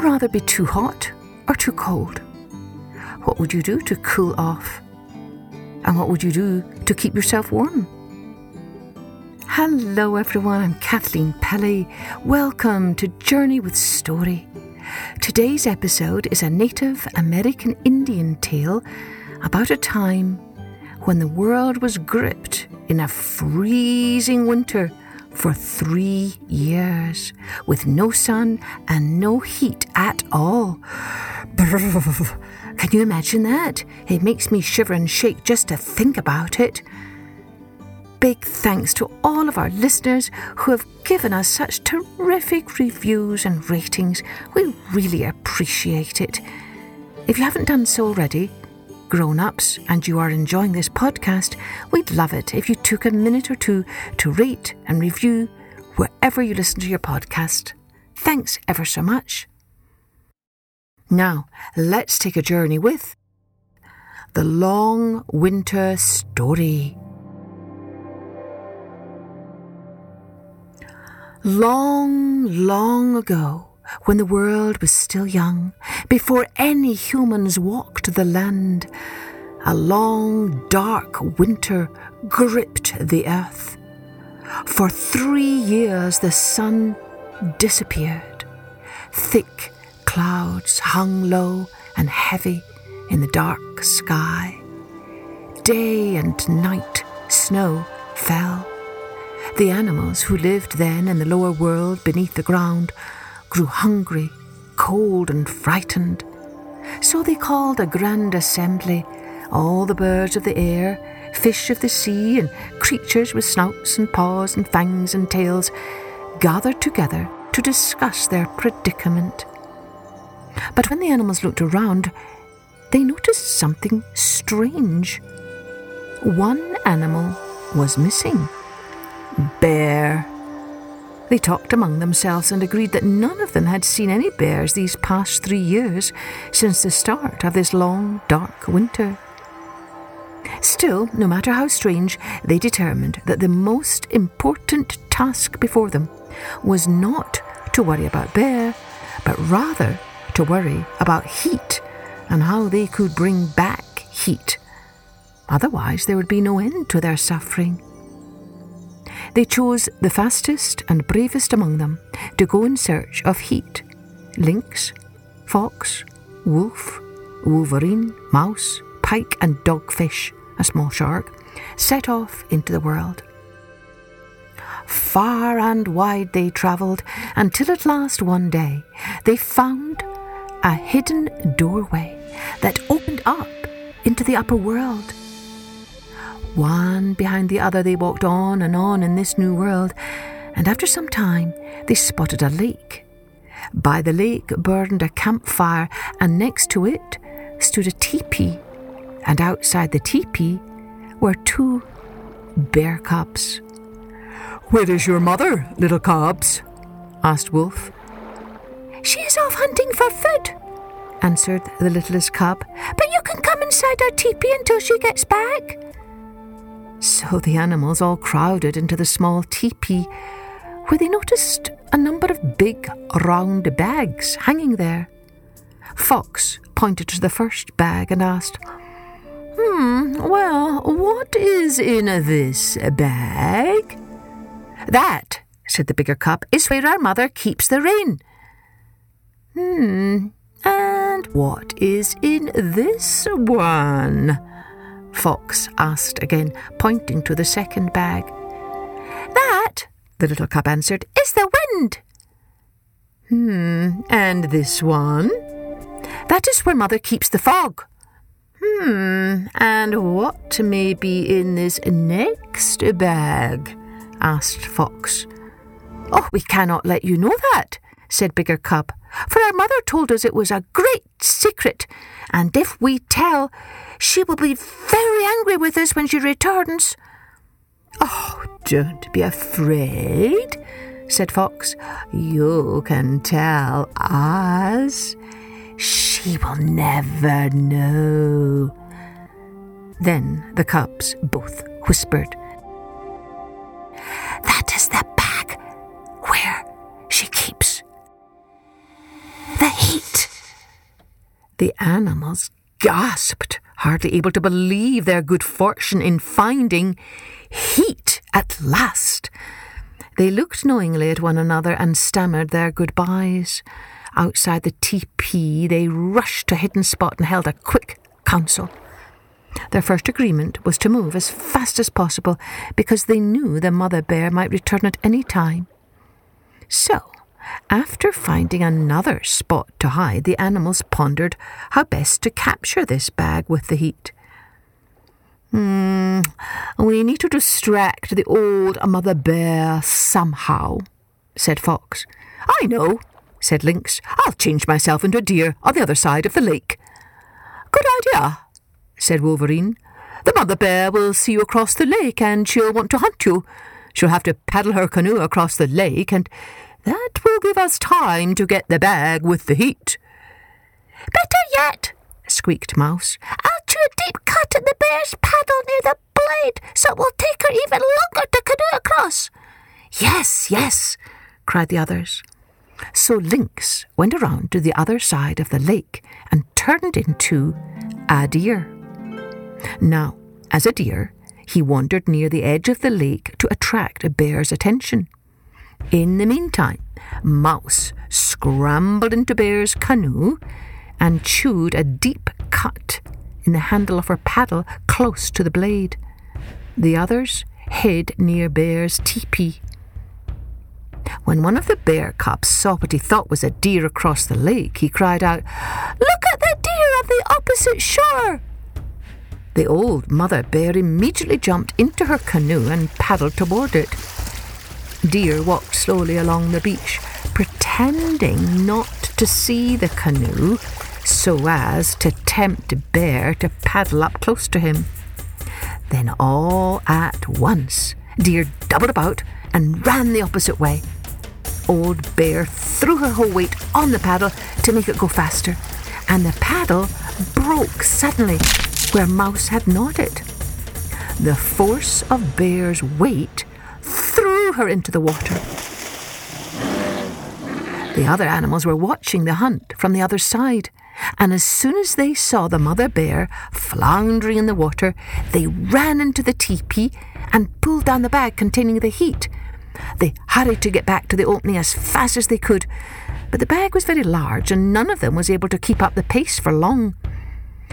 Rather be too hot or too cold? What would you do to cool off? And what would you do to keep yourself warm? Hello, everyone. I'm Kathleen Pelley. Welcome to Journey with Story. Today's episode is a Native American Indian tale about a time when the world was gripped in a freezing winter for three years with no sun and no heat at all. Brrr. Can you imagine that? It makes me shiver and shake just to think about it. Big thanks to all of our listeners who have given us such terrific reviews and ratings. We really appreciate it. If you haven't done so already, grown ups, and you are enjoying this podcast, we'd love it if you took a minute or two to rate and review wherever you listen to your podcast. Thanks ever so much. Now, let's take a journey with the Long Winter Story. Long, long ago, when the world was still young, before any humans walked the land, a long, dark winter gripped the earth. For three years the sun disappeared. Thick clouds hung low and heavy in the dark sky. Day and night snow fell. The animals who lived then in the lower world beneath the ground grew hungry, cold, and frightened. So they called a grand assembly all the birds of the air, fish of the sea, and creatures with snouts and paws and fangs and tails gathered together to discuss their predicament. But when the animals looked around, they noticed something strange. One animal was missing. Bear. They talked among themselves and agreed that none of them had seen any bears these past three years since the start of this long, dark winter. Still, no matter how strange, they determined that the most important task before them was not to worry about Bear, but rather to worry about heat and how they could bring back heat. Otherwise, there would be no end to their suffering. They chose the fastest and bravest among them to go in search of heat lynx, fox, wolf, wolverine, mouse, pike, and dogfish, a small shark, set off into the world. Far and wide they travelled until at last one day they found a hidden doorway that opened up into the upper world. One behind the other, they walked on and on in this new world, and after some time, they spotted a lake. By the lake burned a campfire, and next to it stood a teepee, and outside the teepee were two bear cubs. Where is your mother, little cubs? asked Wolf. She is off hunting for food, answered the littlest cub. But you can come inside our teepee until she gets back. So the animals all crowded into the small teepee, where they noticed a number of big, round bags hanging there. Fox pointed to the first bag and asked, Hmm, well, what is in this bag? That, said the bigger cub, is where our mother keeps the rain. Hmm, and what is in this one? Fox asked again, pointing to the second bag. That, the little cub answered, is the wind. Hmm, and this one? That is where Mother keeps the fog. Hmm, and what may be in this next bag? asked Fox. Oh, we cannot let you know that, said Bigger Cub, for our mother told us it was a great secret, and if we tell, she will be very angry with us when she returns. Oh, don't be afraid, said Fox. You can tell us. She will never know. Then the cubs both whispered. The the The animals gasped, hardly able to believe their good fortune in finding heat at last. They looked knowingly at one another and stammered their goodbyes. Outside the teepee, they rushed to a hidden spot and held a quick council. Their first agreement was to move as fast as possible because they knew the mother bear might return at any time. So, after finding another spot to hide, the animals pondered how best to capture this bag with the heat. Hmm, we need to distract the old mother bear somehow, said Fox. I know, said Lynx. I'll change myself into a deer on the other side of the lake. Good idea, said Wolverine. The mother bear will see you across the lake and she'll want to hunt you. She'll have to paddle her canoe across the lake, and that will give us time to get the bag with the heat. Better yet, squeaked Mouse. I'll chew a deep cut in the bear's paddle near the blade, so it will take her even longer to canoe across. Yes, yes, cried the others. So Lynx went around to the other side of the lake and turned into a deer. Now, as a deer, he wandered near the edge of the lake to attract a bear's attention. In the meantime, Mouse scrambled into Bear's canoe and chewed a deep cut in the handle of her paddle close to the blade. The others hid near Bear's teepee. When one of the bear cubs saw what he thought was a deer across the lake, he cried out, Look at the deer on the opposite shore! The old mother bear immediately jumped into her canoe and paddled toward it. Deer walked slowly along the beach, pretending not to see the canoe so as to tempt Bear to paddle up close to him. Then all at once, Deer doubled about and ran the opposite way. Old Bear threw her whole weight on the paddle to make it go faster, and the paddle broke suddenly where Mouse had nodded. The force of Bear's weight threw her into the water. The other animals were watching the hunt from the other side, and as soon as they saw the mother bear floundering in the water, they ran into the teepee and pulled down the bag containing the heat. They hurried to get back to the opening as fast as they could, but the bag was very large and none of them was able to keep up the pace for long.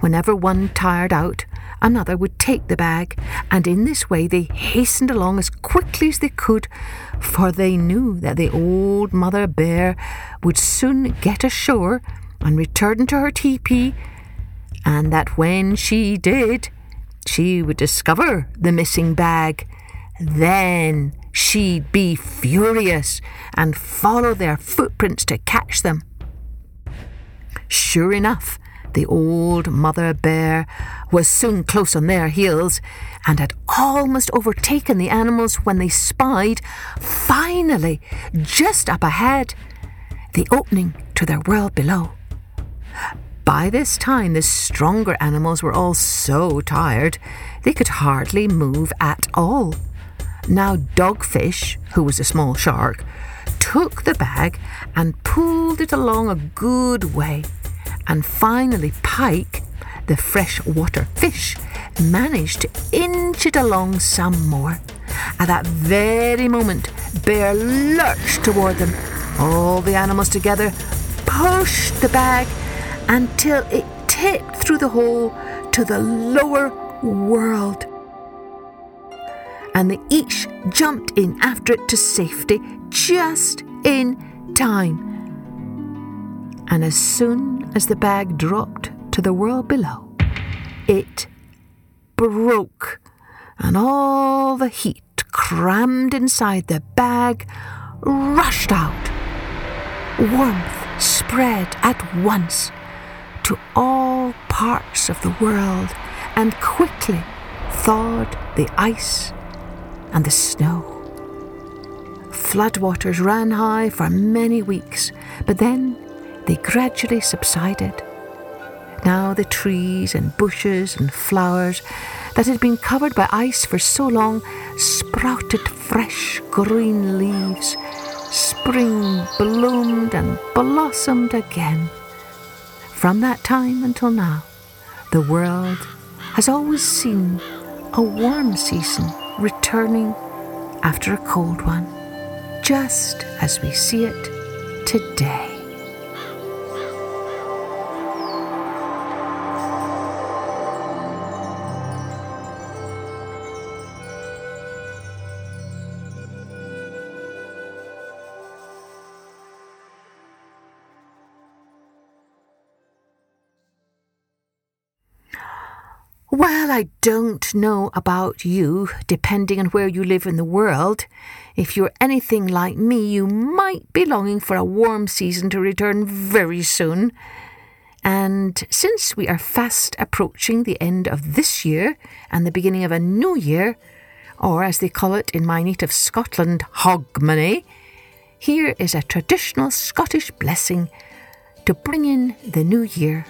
Whenever one tired out, another would take the bag, and in this way they hastened along as quickly as they could, for they knew that the old mother bear would soon get ashore and return to her teepee, and that when she did, she would discover the missing bag. Then she'd be furious and follow their footprints to catch them. Sure enough, the old mother bear was soon close on their heels and had almost overtaken the animals when they spied, finally, just up ahead, the opening to their world below. By this time, the stronger animals were all so tired they could hardly move at all. Now, Dogfish, who was a small shark, took the bag and pulled it along a good way and finally, Pike, the freshwater fish, managed to inch it along some more. At that very moment, Bear lurched toward them. All the animals together pushed the bag until it tipped through the hole to the lower world. And they each jumped in after it to safety just in time. And as soon as the bag dropped to the world below. It broke, and all the heat crammed inside the bag rushed out. Warmth spread at once to all parts of the world and quickly thawed the ice and the snow. Floodwaters ran high for many weeks, but then they gradually subsided. Now the trees and bushes and flowers that had been covered by ice for so long sprouted fresh green leaves. Spring bloomed and blossomed again. From that time until now, the world has always seen a warm season returning after a cold one, just as we see it today. Well, I don't know about you, depending on where you live in the world. If you're anything like me, you might be longing for a warm season to return very soon. And since we are fast approaching the end of this year and the beginning of a new year, or as they call it in my native Scotland, Hogmanay, here is a traditional Scottish blessing to bring in the new year.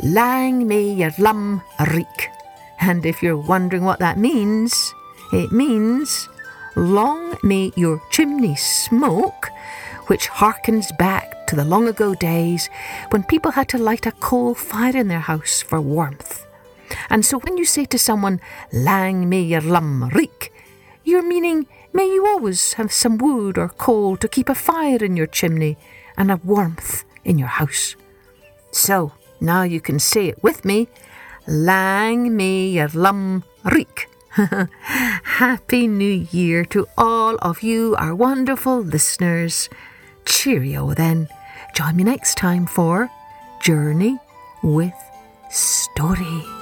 Lang me your lum reek. And if you're wondering what that means, it means long may your chimney smoke, which harkens back to the long ago days when people had to light a coal fire in their house for warmth. And so when you say to someone, Lang may your lum reek, you're meaning, may you always have some wood or coal to keep a fire in your chimney and a warmth in your house. So, now you can say it with me. Lang may your lum reek. Happy New Year to all of you, our wonderful listeners. Cheerio then. Join me next time for Journey with Story.